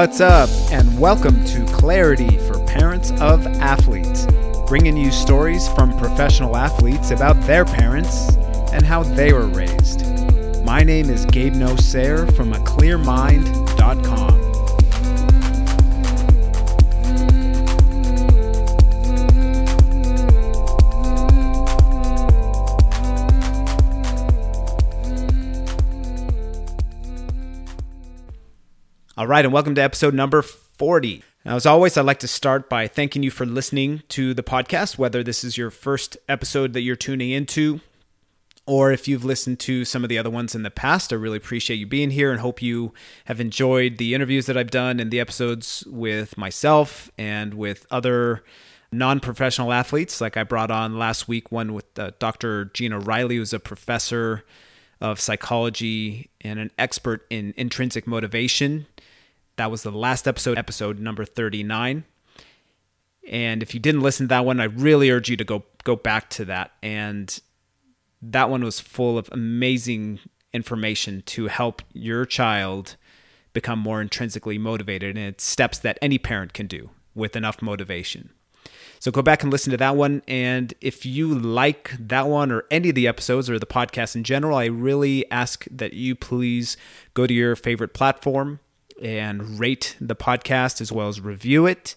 What's up, and welcome to Clarity for Parents of Athletes, bringing you stories from professional athletes about their parents and how they were raised. My name is Gabe Nosair from aclearmind.com. right, and welcome to episode number 40. Now, as always, I'd like to start by thanking you for listening to the podcast, whether this is your first episode that you're tuning into, or if you've listened to some of the other ones in the past. I really appreciate you being here and hope you have enjoyed the interviews that I've done and the episodes with myself and with other non professional athletes. Like I brought on last week one with uh, Dr. Gina Riley, who's a professor of psychology and an expert in intrinsic motivation that was the last episode, episode number 39. And if you didn't listen to that one, I really urge you to go go back to that. And that one was full of amazing information to help your child become more intrinsically motivated. And it's steps that any parent can do with enough motivation. So go back and listen to that one. And if you like that one or any of the episodes or the podcast in general, I really ask that you please go to your favorite platform and rate the podcast as well as review it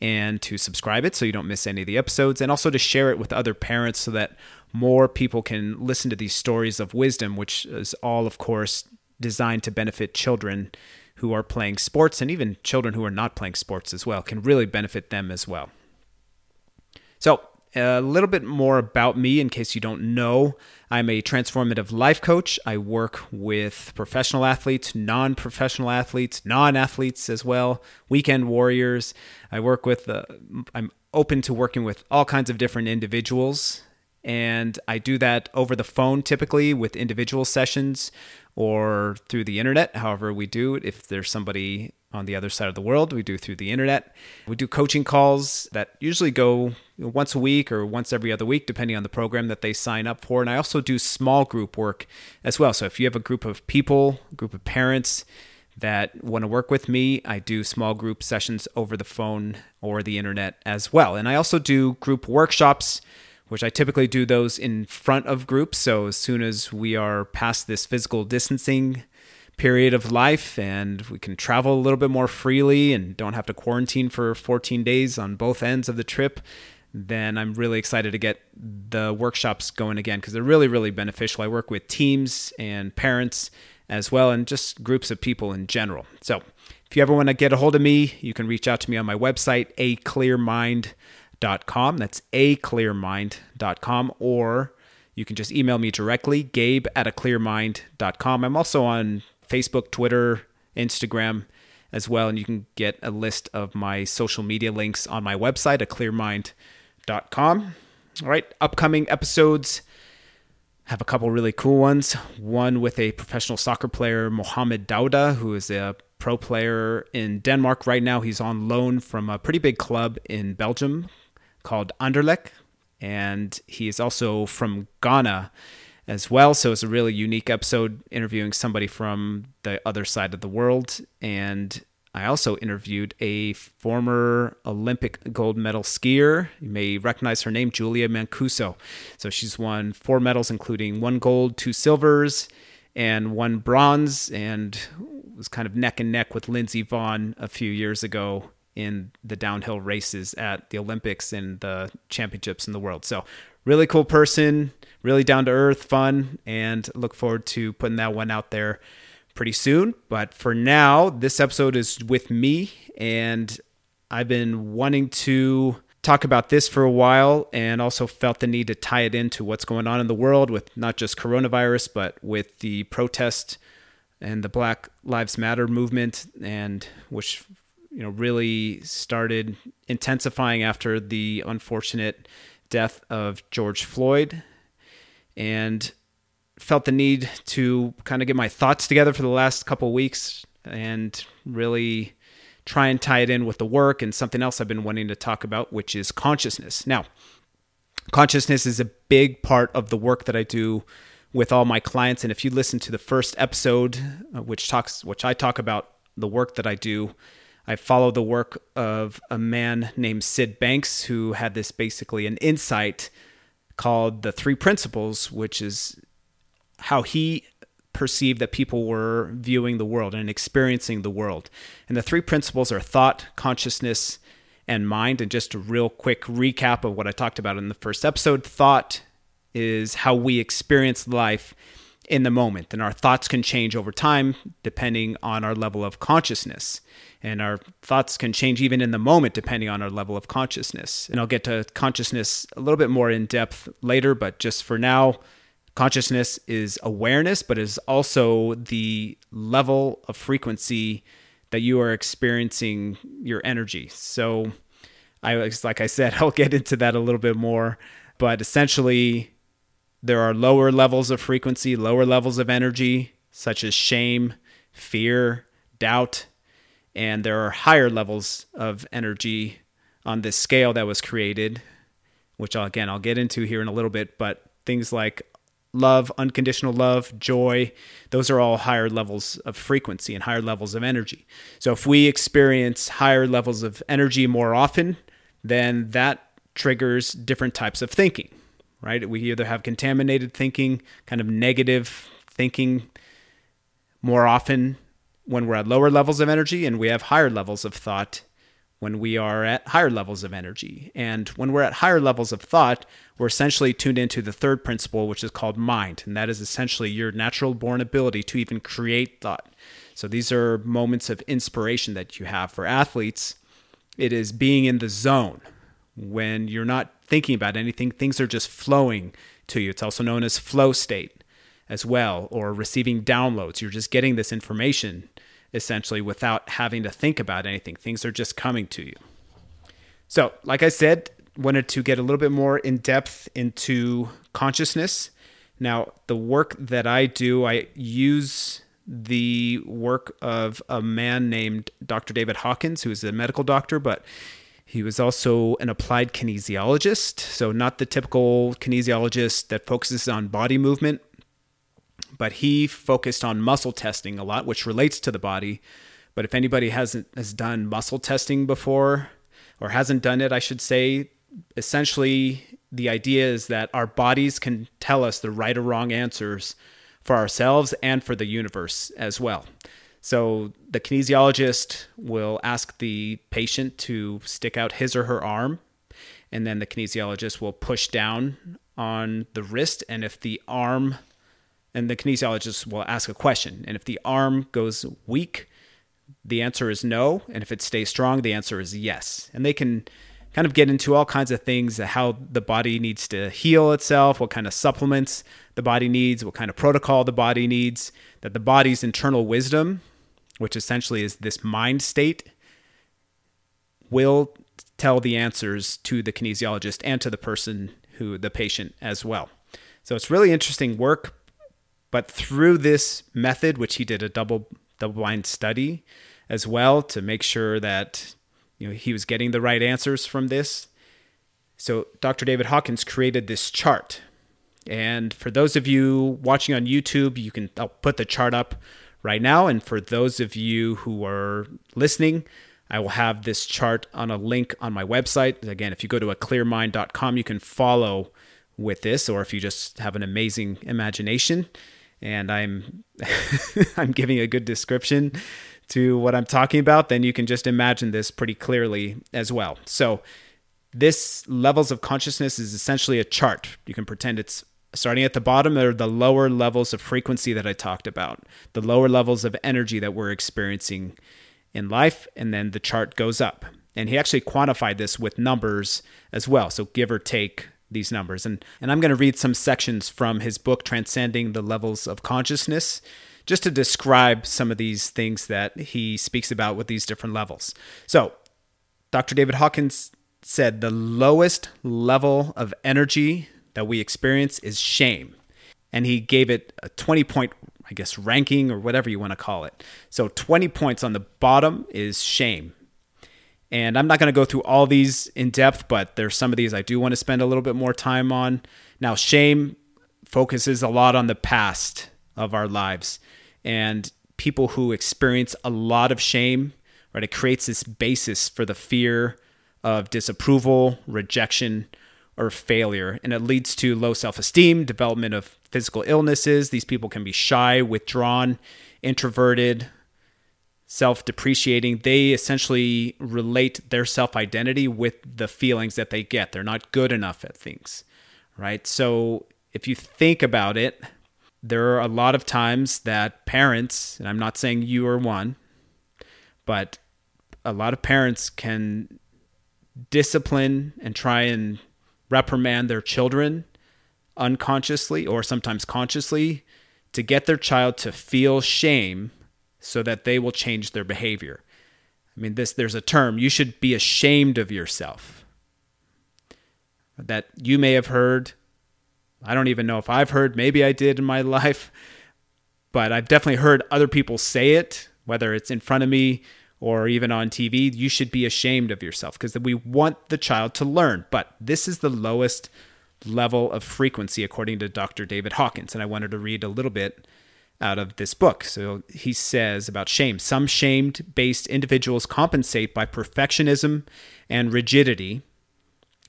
and to subscribe it so you don't miss any of the episodes. And also to share it with other parents so that more people can listen to these stories of wisdom which is all of course designed to benefit children who are playing sports and even children who are not playing sports as well can really benefit them as well. So a little bit more about me in case you don't know. I'm a transformative life coach. I work with professional athletes, non professional athletes, non athletes as well, weekend warriors. I work with, uh, I'm open to working with all kinds of different individuals. And I do that over the phone typically with individual sessions or through the internet, however, we do it. If there's somebody on the other side of the world. We do through the internet. We do coaching calls that usually go once a week or once every other week, depending on the program that they sign up for. And I also do small group work as well. So if you have a group of people, group of parents that want to work with me, I do small group sessions over the phone or the internet as well. And I also do group workshops. Which I typically do those in front of groups. So, as soon as we are past this physical distancing period of life and we can travel a little bit more freely and don't have to quarantine for 14 days on both ends of the trip, then I'm really excited to get the workshops going again because they're really, really beneficial. I work with teams and parents as well and just groups of people in general. So if you ever want to get a hold of me, you can reach out to me on my website, aclearmind.com. That's aclearmind.com or you can just email me directly, gabe at aclearmind.com. I'm also on Facebook, Twitter, Instagram as well. And you can get a list of my social media links on my website at clearmind.com. All right, upcoming episodes have a couple really cool ones. One with a professional soccer player, Mohamed Dauda, who is a pro player in Denmark right now. He's on loan from a pretty big club in Belgium called Anderlecht. And he is also from Ghana as well. So it's a really unique episode interviewing somebody from the other side of the world. And I also interviewed a former Olympic gold medal skier. You may recognize her name, Julia Mancuso. So she's won four medals, including one gold, two silvers, and one bronze, and was kind of neck and neck with Lindsey Vonn a few years ago in the downhill races at the Olympics and the championships in the world. So, really cool person really down to earth, fun, and look forward to putting that one out there pretty soon. But for now, this episode is with me, and I've been wanting to talk about this for a while and also felt the need to tie it into what's going on in the world with not just coronavirus, but with the protest and the Black Lives Matter movement, and which you know really started intensifying after the unfortunate death of George Floyd and felt the need to kind of get my thoughts together for the last couple weeks and really try and tie it in with the work and something else I've been wanting to talk about, which is consciousness. Now, consciousness is a big part of the work that I do with all my clients. And if you listen to the first episode, uh, which talks, which I talk about the work that I do. I follow the work of a man named Syd Banks who had this basically an insight called the three principles, which is how he perceived that people were viewing the world and experiencing the world. And the three principles are thought, consciousness, and mind. And just a real quick recap of what I talked about in the first episode thought is how we experience life in the moment. And our thoughts can change over time depending on our level of consciousness. And our thoughts can change even in the moment depending on our level of consciousness. And I'll get to consciousness a little bit more in depth later, but just for now, consciousness is awareness, but is also the level of frequency that you are experiencing your energy. So, I was like I said, I'll get into that a little bit more, but essentially, there are lower levels of frequency, lower levels of energy, such as shame, fear, doubt, and there are higher levels of energy on this scale that was created, which again I'll get into here in a little bit. But things like love, unconditional love, joy, those are all higher levels of frequency and higher levels of energy. So if we experience higher levels of energy more often, then that triggers different types of thinking, right? We either have contaminated thinking, kind of negative thinking more often when we're at lower levels of energy, and we have higher levels of thought when we are at higher levels of energy. And when we're at higher levels of thought, we're essentially tuned into the third principle, which is called mind. And that is essentially your natural born ability to even create thought. So these are moments of inspiration that you have. For athletes, it is being in the zone when you're not thinking about anything, things are just flowing to you. It's also known as flow state as well, or receiving downloads. You're just getting this information essentially without having to think about anything. Things are just coming to you. So, like I said, wanted to get a little bit more in depth into consciousness. Now, the work that I do, I use the work of a man named Dr. David Hawkins, who is a medical doctor, but he was also an applied kinesiologist. So, not the typical kinesiologist that focuses on body movement, but he focused on muscle testing a lot, which relates to the body. But if anybody hasn't has done muscle testing before or hasn't done it, I should say, essentially the idea is that our bodies can tell us the right or wrong answers for ourselves and for the universe as well. So the kinesiologist will ask the patient to stick out his or her arm, and then the kinesiologist will push down on the wrist. And if the arm and the kinesiologist will ask a question. And if the arm goes weak, the answer is no. And if it stays strong, the answer is yes. And they can kind of get into all kinds of things how the body needs to heal itself, what kind of supplements the body needs, what kind of protocol the body needs, that the body's internal wisdom, which essentially is this mind state, will tell the answers to the kinesiologist and to the person who the patient as well. So it's really interesting work but through this method, which he did a double double blind study as well to make sure that you know he was getting the right answers from this. So Dr. David Hawkins created this chart. And for those of you watching on YouTube, you can I'll put the chart up right now. And for those of you who are listening, I will have this chart on a link on my website. Again, if you go to a clearmind.com, you can follow with this, or if you just have an amazing imagination, and I'm I'm giving a good description to what I'm talking about, then you can just imagine this pretty clearly as well. So this levels of consciousness is essentially a chart. You can pretend it's starting at the bottom are the lower levels of frequency that I talked about, the lower levels of energy that we're experiencing in life, and then the chart goes up. And he actually quantified this with numbers as well. So give or take these numbers. And, and I'm going to read some sections from his book, Transcending the Levels of Consciousness, just to describe some of these things that he speaks about with these different levels. So, Dr. David Hawkins said the lowest level of energy that we experience is shame. And he gave it a 20 point, I guess, ranking or whatever you want to call it. So 20 points on the bottom is shame. And I'm not going to go through all these in depth, but there's some of these I do want to spend a little bit more time on. Now, shame focuses a lot on the past of our lives. And people who experience a lot of shame, right? It creates this basis for the fear of disapproval, rejection, or failure. And it leads to low self esteem, development of physical illnesses. These people can be shy, withdrawn, introverted, self depreciating. They essentially relate their self identity with the feelings that they get. They're not good enough at things, right? So if you think about it, there are a lot of times that parents, and I'm not saying you are one, but a lot of parents can discipline and try and reprimand their children unconsciously or sometimes consciously to get their child to feel shame so that they will change their behavior. I mean this there's a term you should be ashamed of yourself that you may have heard I don't even know if I've heard maybe I did in my life but I've definitely heard other people say it whether it's in front of me or even on TV, you should be ashamed of yourself because we want the child to learn. But this is the lowest level of frequency, according to Dr. David Hawkins. And I wanted to read a little bit out of this book. So he says about shame some shamed based individuals compensate by perfectionism and rigidity,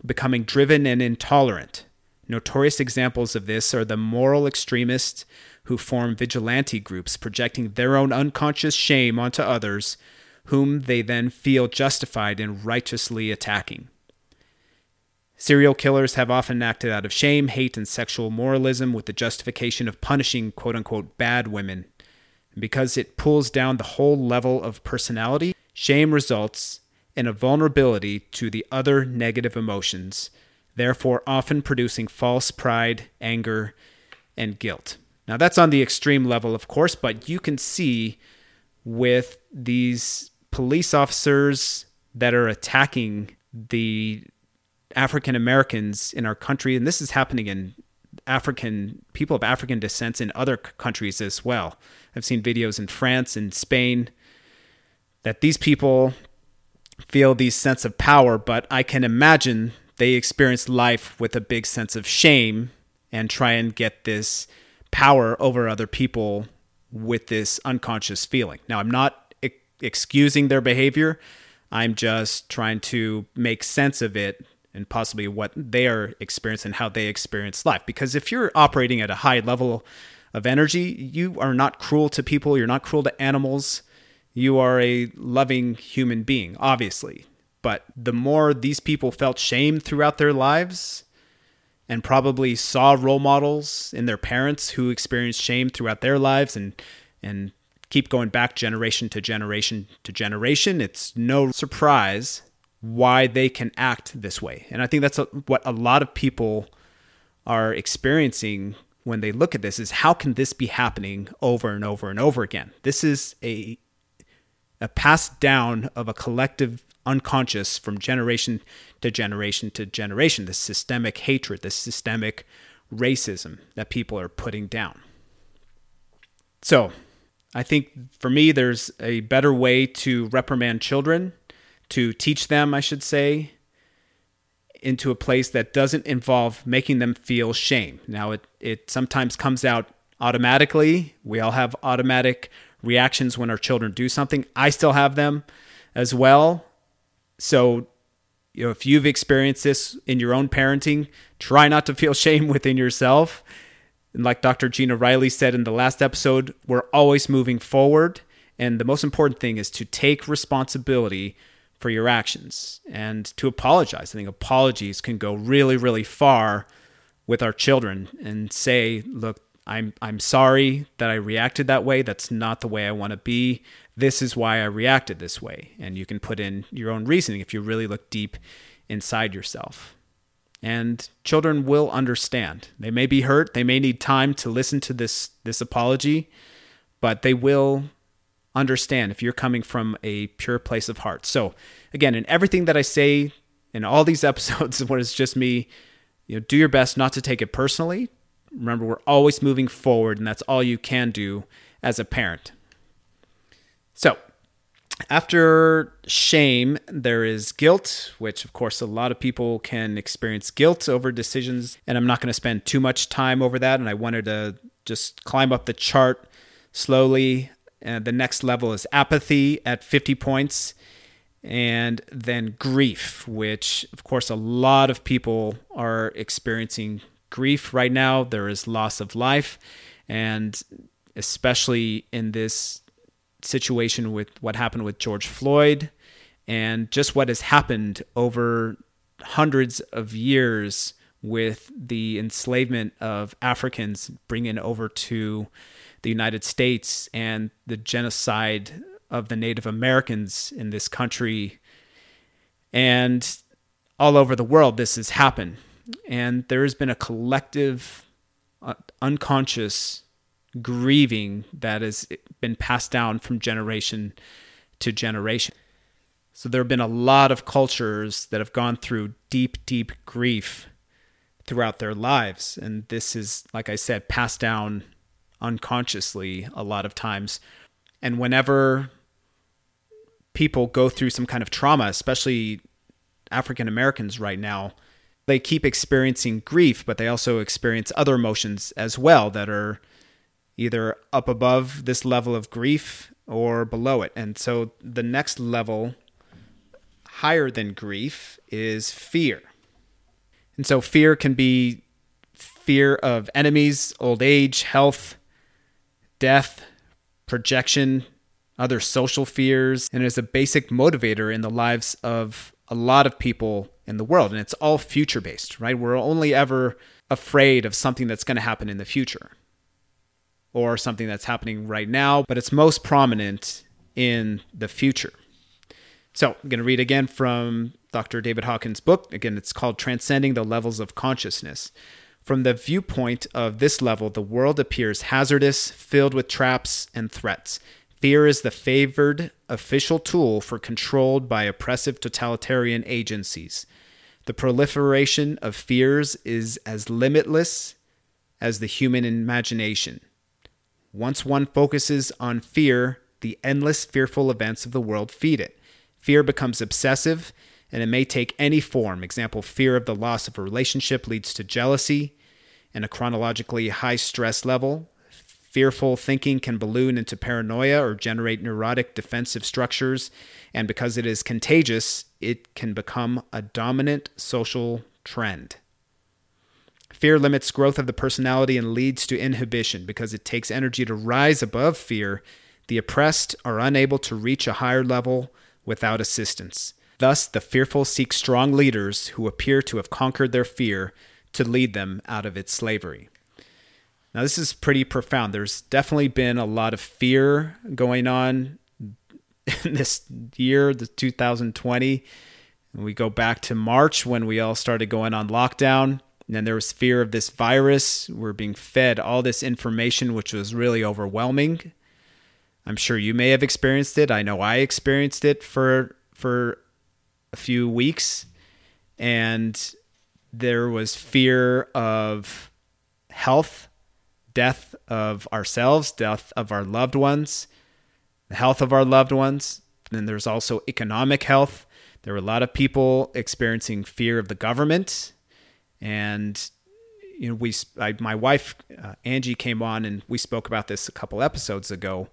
becoming driven and intolerant. Notorious examples of this are the moral extremists who form vigilante groups, projecting their own unconscious shame onto others whom they then feel justified in righteously attacking. Serial killers have often acted out of shame, hate, and sexual moralism with the justification of punishing quote unquote bad women. And because it pulls down the whole level of personality, shame results in a vulnerability to the other negative emotions, therefore, often producing false pride, anger, and guilt. Now, that's on the extreme level, of course, but you can see with these police officers that are attacking the African Americans in our country, and this is happening in African people of African descent in other countries as well. I've seen videos in France and Spain that these people feel these sense of power, but I can imagine they experience life with a big sense of shame and try and get this power over other people with this unconscious feeling. Now, I'm not excusing their behavior. I'm just trying to make sense of it and possibly what they are experiencing, how they experience life. Because if you're operating at a high level of energy, you are not cruel to people, you're not cruel to animals, you are a loving human being, obviously. But the more these people felt shame throughout their lives and probably saw role models in their parents who experienced shame throughout their lives and and keep going back generation to generation to generation, it's no surprise why they can act this way. And I think that's a, what a lot of people are experiencing when they look at this is how can this be happening over and over and over again? This is a a passed down of a collective unconscious from generation to generation to generation, this systemic hatred, this systemic racism that people are putting down. So, I think for me, there's a better way to reprimand children, to teach them, I should say, into a place that doesn't involve making them feel shame. Now, it, it sometimes comes out automatically. We all have automatic reactions when our children do something. I still have them as well. So, you know, if you've experienced this in your own parenting, try not to feel shame within yourself and like Dr. Gina Riley said in the last episode, we're always moving forward. And the most important thing is to take responsibility for your actions and to apologize. I think apologies can go really, really far with our children and say, look, I'm I'm sorry that I reacted that way. That's not the way I want to be. This is why I reacted this way. And you can put in your own reasoning if you really look deep inside yourself and children will understand. They may be hurt, they may need time to listen to this this apology, but they will understand if you're coming from a pure place of heart. So, again, in everything that I say in all these episodes what is just me, you know, do your best not to take it personally. Remember, we're always moving forward and that's all you can do as a parent. So, after shame, there is guilt, which of course a lot of people can experience guilt over decisions. And I'm not going to spend too much time over that. And I wanted to just climb up the chart slowly And the next level is apathy at 50 points. And then grief, which, of course, a lot of people are experiencing grief right now. There is loss of life. And especially in this situation with what happened with George Floyd and just what has happened over hundreds of years with the enslavement of Africans bringing over to the United States and the genocide of the Native Americans in this country. And all over the world, this has happened. And there has been a collective, uh, unconscious grieving that has been passed down from generation to generation. So there have been a lot of cultures that have gone through deep, deep grief throughout their lives. And this is, like I said, passed down unconsciously a lot of times. And whenever people go through some kind of trauma, especially African Americans right now, they keep experiencing grief, but they also experience other emotions as well that are either up above this level of grief or below it. And so the next level higher than grief is fear. And so fear can be fear of enemies, old age, health, death, projection, other social fears, and is a basic motivator in the lives of a lot of people in the world. And it's all future based, right? We're only ever afraid of something that's going to happen in the future or something that's happening right now, but it's most prominent in the future. So I'm going to read again from Dr. David Hawkins' book. Again, it's called Transcending the Levels of Consciousness. From the viewpoint of this level, the world appears hazardous, filled with traps and threats. Fear is the favored official tool for controlled by oppressive totalitarian agencies. The proliferation of fears is as limitless as the human imagination. Once one focuses on fear, the endless fearful events of the world feed it. Fear becomes obsessive, and it may take any form. Example fear of the loss of a relationship leads to jealousy and a chronologically high stress level. Fearful thinking can balloon into paranoia or generate neurotic defensive structures, and because it is contagious, it can become a dominant social trend. Fear limits growth of the personality and leads to inhibition because it takes energy to rise above fear. The oppressed are unable to reach a higher level without assistance. Thus, the fearful seek strong leaders who appear to have conquered their fear to lead them out of its slavery. Now, this is pretty profound. There's definitely been a lot of fear going on in this year, the 2020. We go back to March when we all started going on lockdown. And then there was fear of this virus. We're being fed all this information, which was really overwhelming. I'm sure you may have experienced it. I know I experienced it for for a few weeks, and there was fear of health, death of ourselves, death of our loved ones, the health of our loved ones. Then there's also economic health. There were a lot of people experiencing fear of the government and you know we I, my wife uh, Angie came on and we spoke about this a couple episodes ago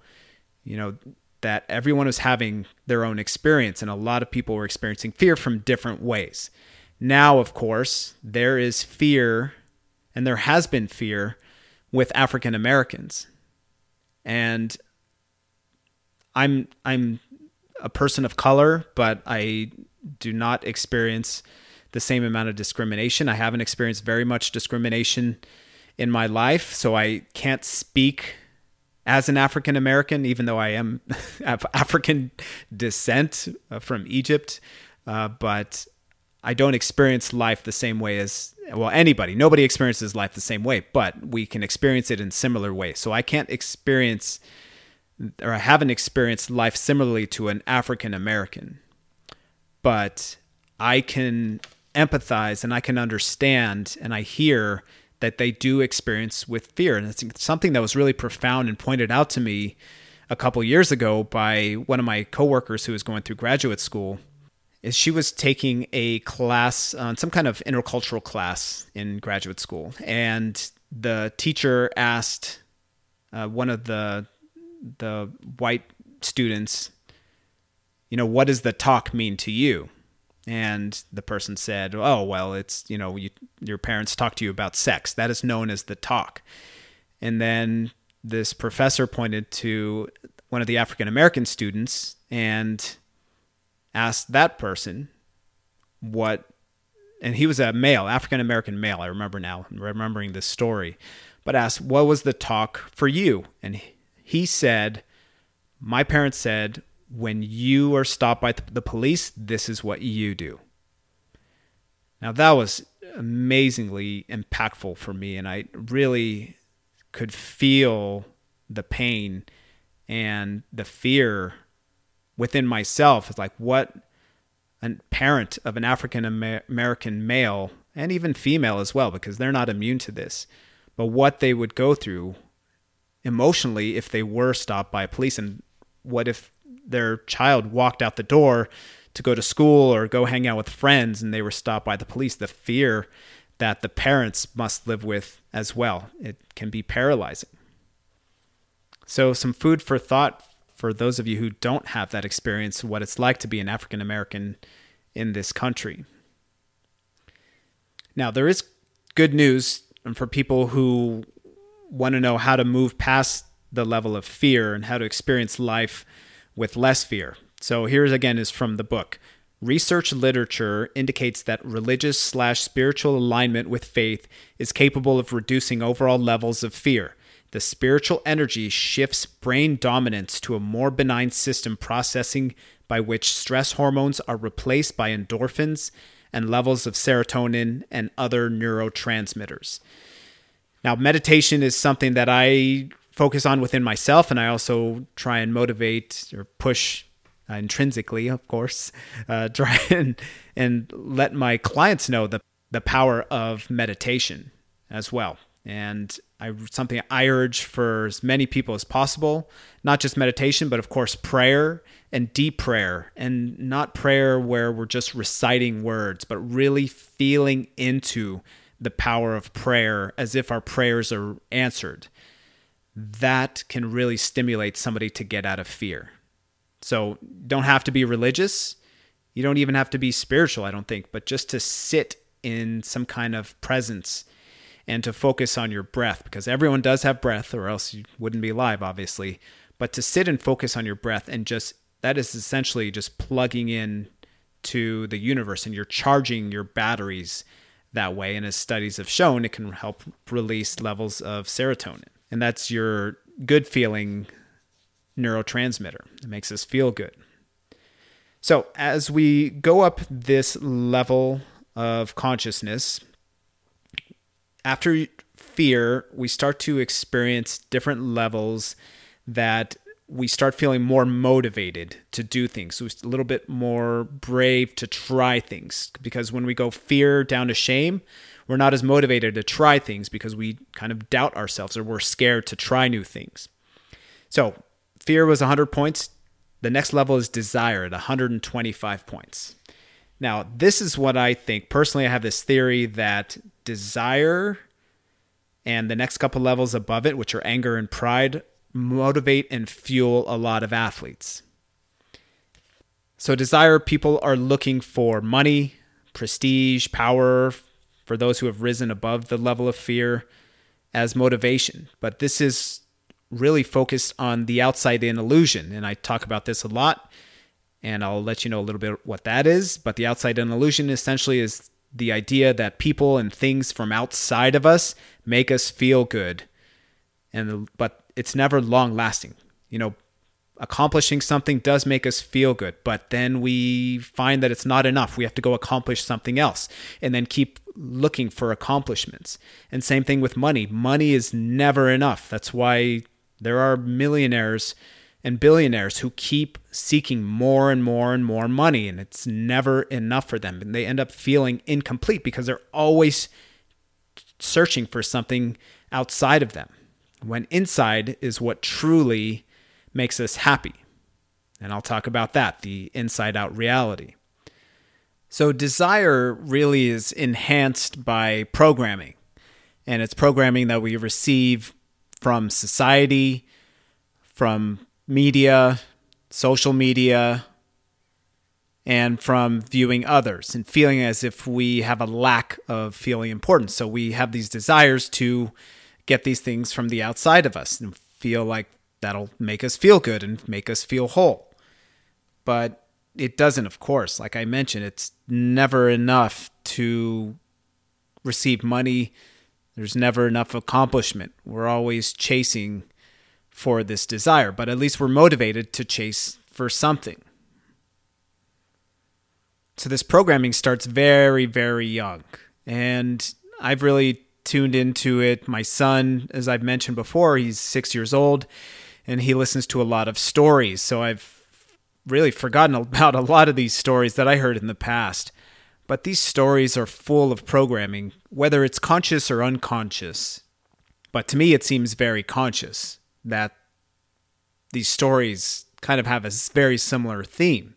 you know that everyone was having their own experience and a lot of people were experiencing fear from different ways now of course there is fear and there has been fear with African Americans and I'm I'm a person of color but I do not experience the same amount of discrimination. I haven't experienced very much discrimination in my life, so I can't speak as an African American, even though I am of African descent uh, from Egypt. Uh, but I don't experience life the same way as well anybody. Nobody experiences life the same way, but we can experience it in similar ways. So I can't experience or I haven't experienced life similarly to an African American, but I can empathize and I can understand and I hear that they do experience with fear. And it's something that was really profound and pointed out to me a couple years ago by one of my coworkers who was going through graduate school. Is she was taking a class on uh, some kind of intercultural class in graduate school, and the teacher asked uh, one of the the white students, you know, what does the talk mean to you? And the person said, "Oh, well, it's you know, you, your parents talk to you about sex. That is known as the talk." And then this professor pointed to one of the African American students and asked that person what and he was a male, African American male. I remember now, remembering this story, but asked, What was the talk for you? And he said, My parents said, when you are stopped by the police, this is what you do. Now, that was amazingly impactful for me, and I really could feel the pain and the fear within myself. It's like, what a parent of an African American male and even female as well, because they're not immune to this, but what they would go through emotionally if they were stopped by police, and what if their child walked out the door to go to school or go hang out with friends and they were stopped by the police, the fear that the parents must live with as well. It can be paralyzing. So, some food for thought for those of you who don't have that experience, what it's like to be an African American in this country. Now, there is good news for people who want to know how to move past the level of fear and how to experience life with less fear. So, here's again is from the book. Research literature indicates that religious slash spiritual alignment with faith is capable of reducing overall levels of fear. The spiritual energy shifts brain dominance to a more benign system processing by which stress hormones are replaced by endorphins and levels of serotonin and other neurotransmitters. Now, meditation is something that I focus on within myself, and I also try and motivate or push uh, intrinsically, of course, uh, try and, and let my clients know the, the power of meditation as well. And I, something I urge for as many people as possible, not just meditation, but of course prayer and deep prayer, and not prayer where we're just reciting words, but really feeling into the power of prayer as if our prayers are answered. That can really stimulate somebody to get out of fear. So, don't have to be religious. You don't even have to be spiritual, I don't think, but just to sit in some kind of presence and to focus on your breath because everyone does have breath or else you wouldn't be alive obviously but to sit and focus on your breath and just that is essentially just plugging in to the universe and you're charging your batteries that way and as studies have shown it can help release levels of serotonin and that's your good feeling neurotransmitter. It makes us feel good. So as we go up this level of consciousness after fear, we start to experience different levels that we start feeling more motivated to do things. So it's a little bit more brave to try things. Because when we go fear down to shame, we're not as motivated to try things because we kind of doubt ourselves or we're scared to try new things. So fear was 100 points. The next level is desire at 125 points. Now, this is what I think. Personally, I have this theory that desire and the next couple levels above it, which are anger and pride, motivate and fuel a lot of athletes. So, desire people are looking for money, prestige, power, for those who have risen above the level of fear as motivation. But this is really focused on the outside in illusion. And I talk about this a lot, and I'll let you know a little bit what that is. But the outside in illusion essentially is the idea that people and things from outside of us make us feel good and but it's never long lasting you know accomplishing something does make us feel good but then we find that it's not enough. We have to go accomplish something else and then keep looking for accomplishments. And same thing with money. Money is never enough. That's why there are millionaires and billionaires who keep seeking more and more and more money, and it's never enough for them. And they end up feeling incomplete because they're always searching for something outside of them, when inside is what truly makes us happy. And I'll talk about that the inside out reality. So, desire really is enhanced by programming, and it's programming that we receive from society from media, social media, and from viewing others and feeling as if we have a lack of feeling important. So we have these desires to get these things from the outside of us and feel like that'll make us feel good and make us feel whole. But it doesn't, of course. Like I mentioned, it's never enough to receive money. There's never enough accomplishment. We're always chasing for this desire, but at least we're motivated to chase for something. So this programming starts very, very young. And I've really tuned into it. My son, as I've mentioned before, he's six years old and he listens to a lot of stories. So I've really forgotten about a lot of these stories that I heard in the past. But these stories are full of programming, whether it's conscious or unconscious. But to me, it seems very conscious that these stories kind of have a very similar theme.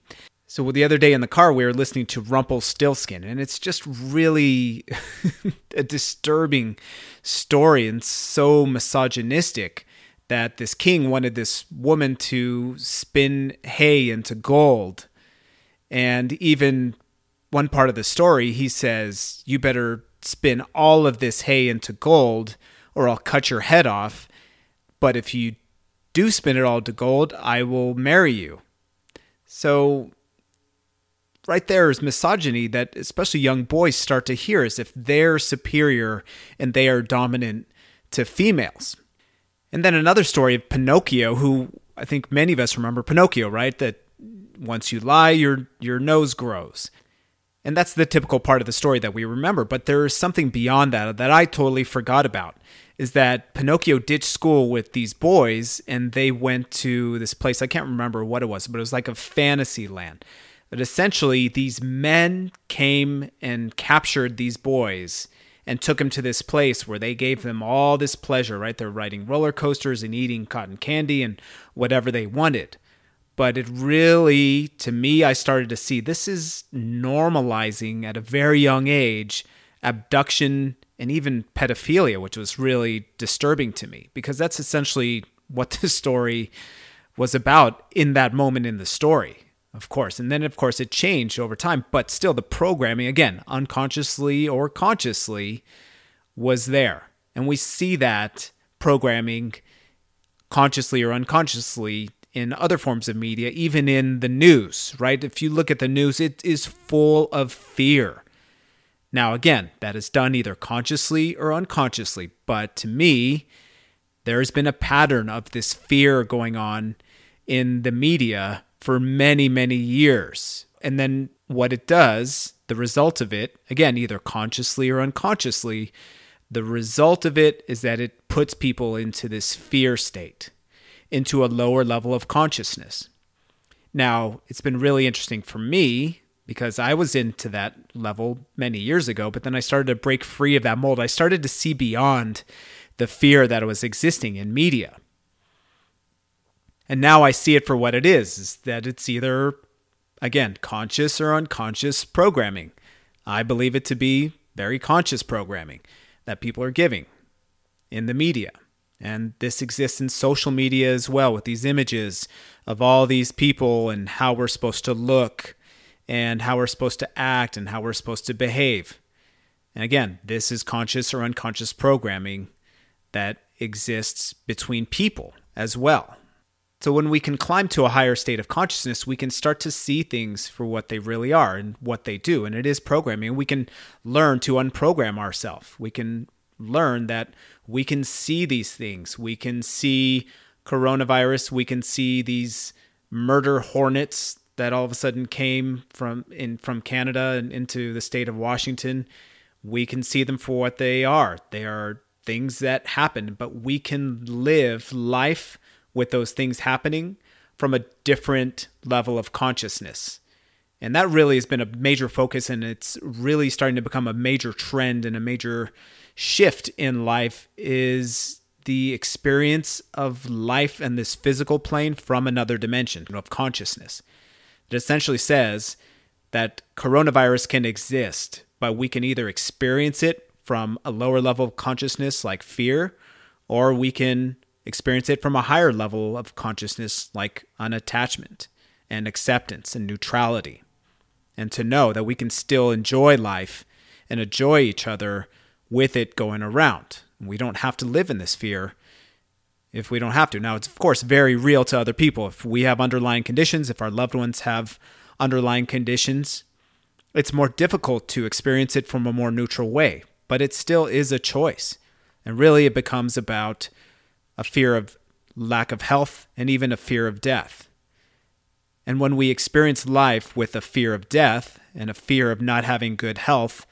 So the other day in the car, we were listening to Rumpelstiltskin, and it's just really a disturbing story and so misogynistic that this king wanted this woman to spin hay into gold. And even one part of the story, he says, You better spin all of this hay into gold, or I'll cut your head off. But if you do spin it all to gold, I will marry you. So right there is misogyny that especially young boys start to hear as if they're superior and they are dominant to females. And then another story of Pinocchio, who I think many of us remember Pinocchio, right? That once you lie, your your nose grows. And that's the typical part of the story that we remember. But there is something beyond that that I totally forgot about. Is that Pinocchio ditched school with these boys and they went to this place. I can't remember what it was, but it was like a fantasy land but essentially, these men came and captured these boys and took them to this place where they gave them all this pleasure, right? They're riding roller coasters and eating cotton candy and whatever they wanted. But it really, to me, I started to see this is normalizing at a very young age abduction and even pedophilia, which was really disturbing to me because that's essentially what the story was about in that moment in the story of course. And then, of course, it changed over time, but still, the programming, again, unconsciously or consciously, was there. And we see that programming consciously or unconsciously in other forms of media, even in the news, right? If you look at the news, it is full of fear. Now, again, that is done either consciously or unconsciously, but to me, there has been a pattern of this fear going on in the media for many, many years. And then what it does, the result of it, again, either consciously or unconsciously, the result of it is that it puts people into this fear state, into a lower level of consciousness. Now, it's been really interesting for me because I was into that level many years ago, but then I started to break free of that mold. I started to see beyond the fear that was existing in media. And now I see it for what it is, is that it's either again, conscious or unconscious programming. I believe it to be very conscious programming that people are giving in the media. And this exists in social media as well with these images of all these people and how we're supposed to look and how we're supposed to act and how we're supposed to behave. And again, this is conscious or unconscious programming that exists between people as well. So when we can climb to a higher state of consciousness, we can start to see things for what they really are and what they do. And it is programming. We can learn to unprogram ourselves. We can learn that we can see these things. We can see coronavirus. We can see these murder hornets that all of a sudden came from in from Canada and into the state of Washington. We can see them for what they are. They are things that happen, but we can live life with those things happening from a different level of consciousness. And that really has been a major focus, and it's really starting to become a major trend and a major shift in life is the experience of life and this physical plane from another dimension of consciousness. It essentially says that coronavirus can exist, but we can either experience it from a lower level of consciousness like fear, or we can experience it from a higher level of consciousness like unattachment and acceptance and neutrality. And to know that we can still enjoy life and enjoy each other with it going around. We don't have to live in this fear if we don't have to. Now, it's of course very real to other people. If we have underlying conditions, if our loved ones have underlying conditions, it's more difficult to experience it from a more neutral way, but it still is a choice. And really, it becomes about a fear of lack of health and even a fear of death. And when we experience life with a fear of death and a fear of not having good health,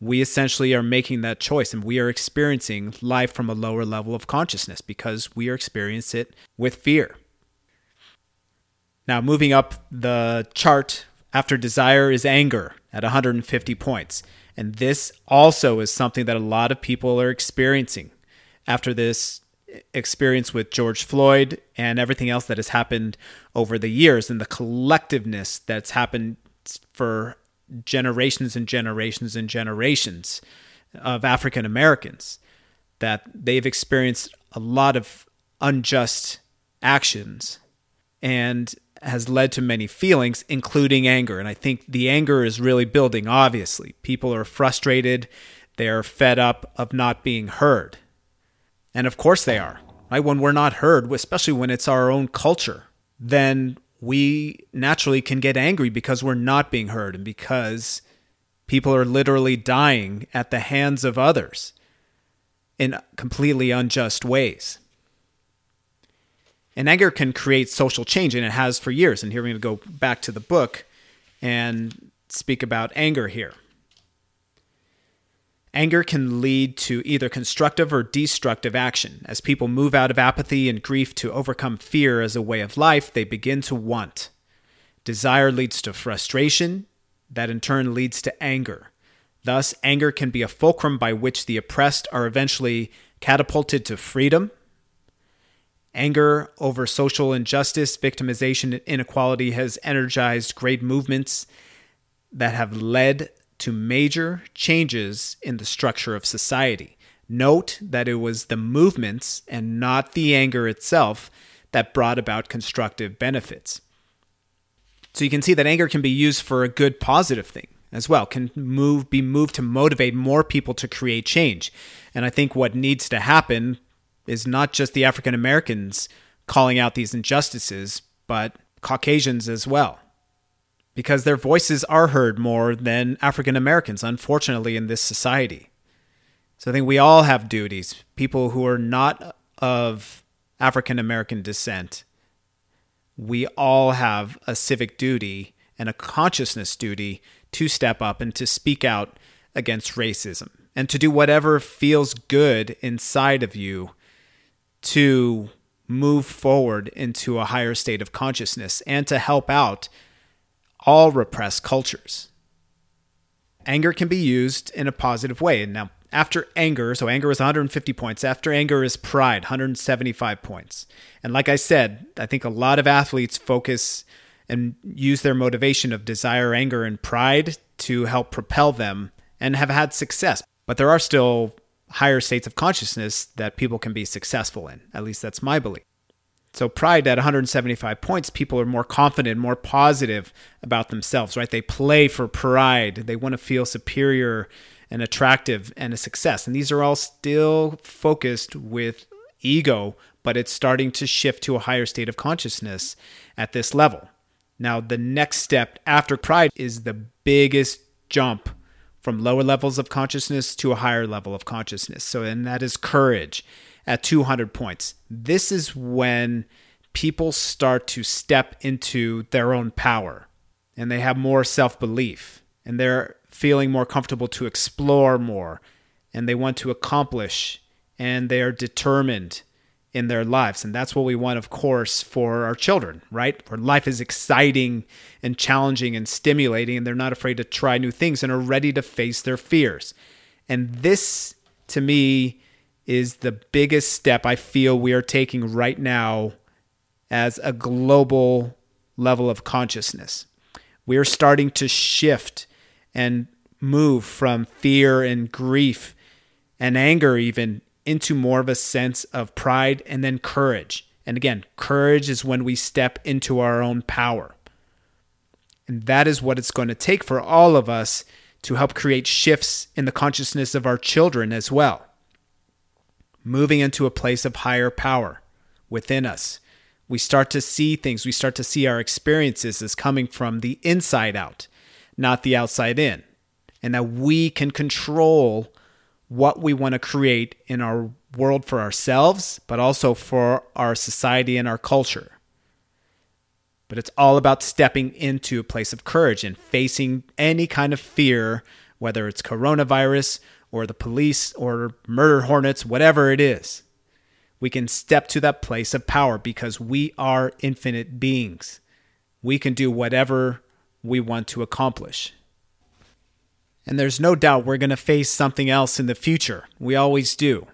we essentially are making that choice and we are experiencing life from a lower level of consciousness because we are experiencing it with fear. Now, moving up the chart after desire is anger at 150 points. And this also is something that a lot of people are experiencing after this experience with George Floyd and everything else that has happened over the years and the collectiveness that's happened for generations and generations and generations of African Americans that they've experienced a lot of unjust actions and has led to many feelings, including anger. And I think the anger is really building, obviously. People are frustrated, they're fed up of not being heard. And of course they are. Right? When we're not heard, especially when it's our own culture, then we naturally can get angry because we're not being heard and because people are literally dying at the hands of others in completely unjust ways. And anger can create social change, and it has for years. And here we're going to go back to the book and speak about anger here. Anger can lead to either constructive or destructive action. As people move out of apathy and grief to overcome fear as a way of life, they begin to want. Desire leads to frustration, that in turn leads to anger. Thus, anger can be a fulcrum by which the oppressed are eventually catapulted to freedom. Anger over social injustice, victimization, and inequality has energized great movements that have led to major changes in the structure of society. Note that it was the movements and not the anger itself that brought about constructive benefits. So you can see that anger can be used for a good positive thing as well, can move be moved to motivate more people to create change. And I think what needs to happen is not just the African Americans calling out these injustices, but Caucasians as well because their voices are heard more than African Americans, unfortunately, in this society. So I think we all have duties. People who are not of African American descent, we all have a civic duty and a consciousness duty to step up and to speak out against racism and to do whatever feels good inside of you to move forward into a higher state of consciousness and to help out all repressed cultures. Anger can be used in a positive way. And now, after anger, so anger is 150 points. After anger is pride, 175 points. And like I said, I think a lot of athletes focus and use their motivation of desire, anger, and pride to help propel them and have had success. But there are still higher states of consciousness that people can be successful in. At least that's my belief. So pride at 175 points, people are more confident, more positive about themselves, right? They play for pride. They want to feel superior and attractive and a success. And these are all still focused with ego, but it's starting to shift to a higher state of consciousness at this level. Now, the next step after pride is the biggest jump from lower levels of consciousness to a higher level of consciousness. So, and that is courage at 200 points. This is when people start to step into their own power and they have more self belief and they're feeling more comfortable to explore more and they want to accomplish and they are determined in their lives. And that's what we want, of course, for our children, right? Where life is exciting and challenging and stimulating, and they're not afraid to try new things and are ready to face their fears. And this, to me, is the biggest step I feel we are taking right now as a global level of consciousness. We are starting to shift and move from fear and grief and anger, even into more of a sense of pride and then courage. And again, courage is when we step into our own power. And that is what it's going to take for all of us to help create shifts in the consciousness of our children as well. Moving into a place of higher power within us. We start to see things, we start to see our experiences as coming from the inside out, not the outside in. And that we can control what we want to create in our world for ourselves, but also for our society and our culture. But it's all about stepping into a place of courage and facing any kind of fear, whether it's coronavirus or the police or murder hornets, whatever it is. We can step to that place of power because we are infinite beings. We can do whatever we want to accomplish. And there's no doubt we're going to face something else in the future. We always do.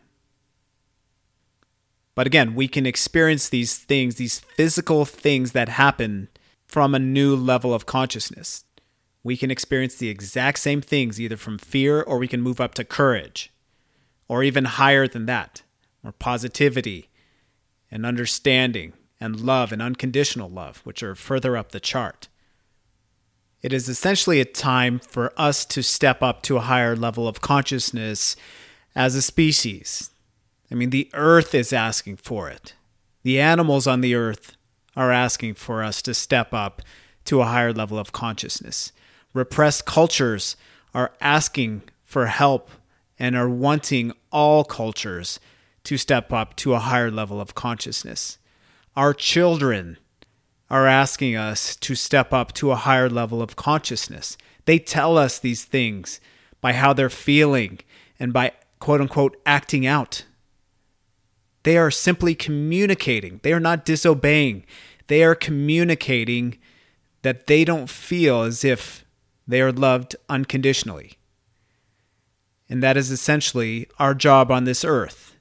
But again, we can experience these things, these physical things that happen from a new level of consciousness. We can experience the exact same things either from fear or we can move up to courage, or even higher than that, or positivity and understanding and love and unconditional love, which are further up the chart. It is essentially a time for us to step up to a higher level of consciousness as a species, I mean, the earth is asking for it. The animals on the earth are asking for us to step up to a higher level of consciousness. Repressed cultures are asking for help and are wanting all cultures to step up to a higher level of consciousness. Our children are asking us to step up to a higher level of consciousness. They tell us these things by how they're feeling and by quote unquote acting out they are simply communicating. They are not disobeying. They are communicating that they don't feel as if they are loved unconditionally. And that is essentially our job on this earth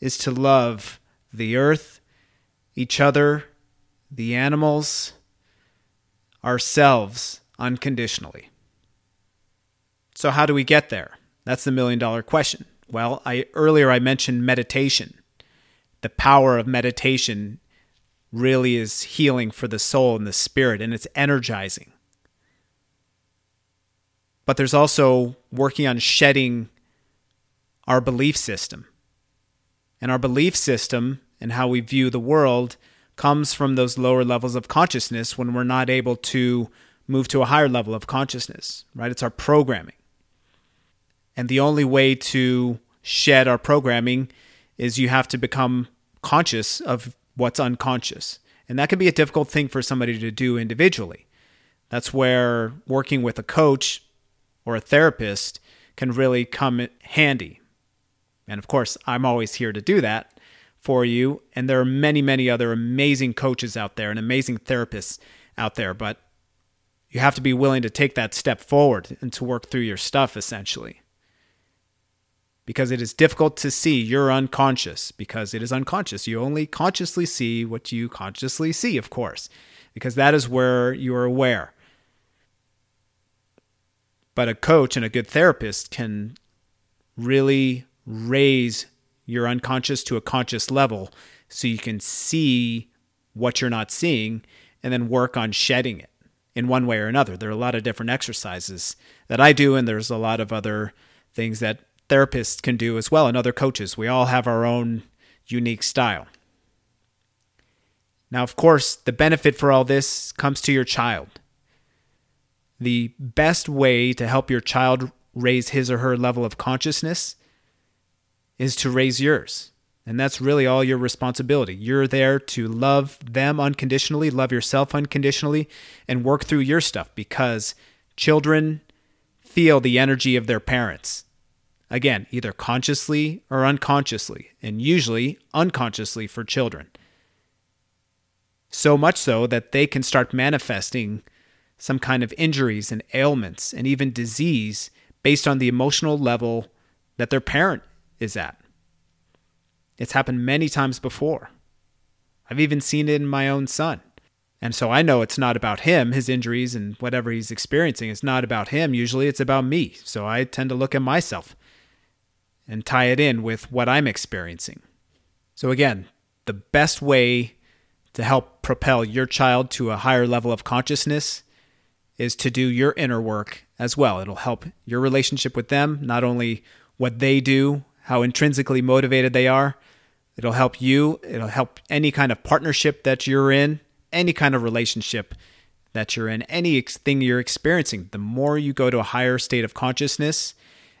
is to love the earth, each other, the animals, ourselves unconditionally. So how do we get there? That's the million dollar question. Well, I earlier I mentioned meditation the power of meditation really is healing for the soul and the spirit, and it's energizing. But there's also working on shedding our belief system. And our belief system and how we view the world comes from those lower levels of consciousness when we're not able to move to a higher level of consciousness, right? It's our programming. And the only way to shed our programming is you have to become conscious of what's unconscious. And that can be a difficult thing for somebody to do individually. That's where working with a coach or a therapist can really come handy. And of course, I'm always here to do that for you. And there are many, many other amazing coaches out there and amazing therapists out there. But you have to be willing to take that step forward and to work through your stuff essentially because it is difficult to see your unconscious because it is unconscious. You only consciously see what you consciously see, of course, because that is where you are aware. But a coach and a good therapist can really raise your unconscious to a conscious level so you can see what you're not seeing and then work on shedding it in one way or another. There are a lot of different exercises that I do, and there's a lot of other things that therapists can do as well and other coaches. We all have our own unique style. Now, of course, the benefit for all this comes to your child. The best way to help your child raise his or her level of consciousness is to raise yours. And that's really all your responsibility. You're there to love them unconditionally, love yourself unconditionally, and work through your stuff because children feel the energy of their parents. Again, either consciously or unconsciously, and usually unconsciously for children. So much so that they can start manifesting some kind of injuries and ailments and even disease based on the emotional level that their parent is at. It's happened many times before. I've even seen it in my own son. And so I know it's not about him, his injuries and whatever he's experiencing. It's not about him. Usually it's about me. So I tend to look at myself and tie it in with what I'm experiencing. So, again, the best way to help propel your child to a higher level of consciousness is to do your inner work as well. It'll help your relationship with them, not only what they do, how intrinsically motivated they are, it'll help you, it'll help any kind of partnership that you're in, any kind of relationship that you're in, anything you're experiencing. The more you go to a higher state of consciousness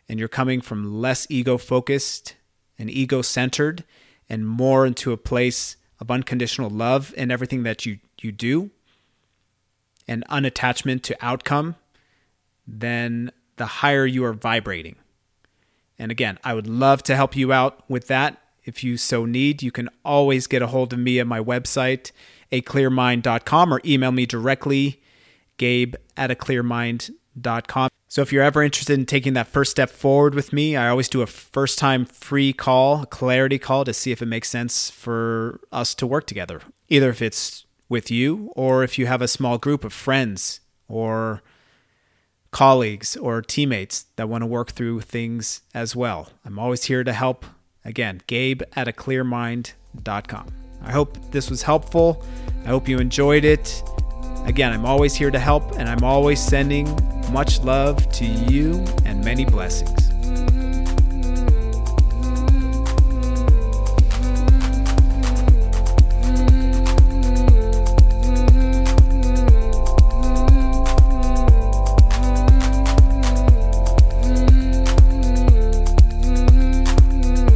and you're coming from less ego focused and ego centered and more into a place of unconditional love in everything that you, you do and unattachment to outcome, then the higher you are vibrating. And again, I would love to help you out with that. If you so need, you can always get a hold of me at my website, aclearmind.com, or email me directly, gabe at aclearmind.com. So if you're ever interested in taking that first step forward with me, I always do a first time free call, a clarity call to see if it makes sense for us to work together. Either if it's with you or if you have a small group of friends or colleagues or teammates that want to work through things as well. I'm always here to help. Again, gabe at a clearmind.com. I hope this was helpful. I hope you enjoyed it. Again, I'm always here to help, and I'm always sending much love to you and many blessings.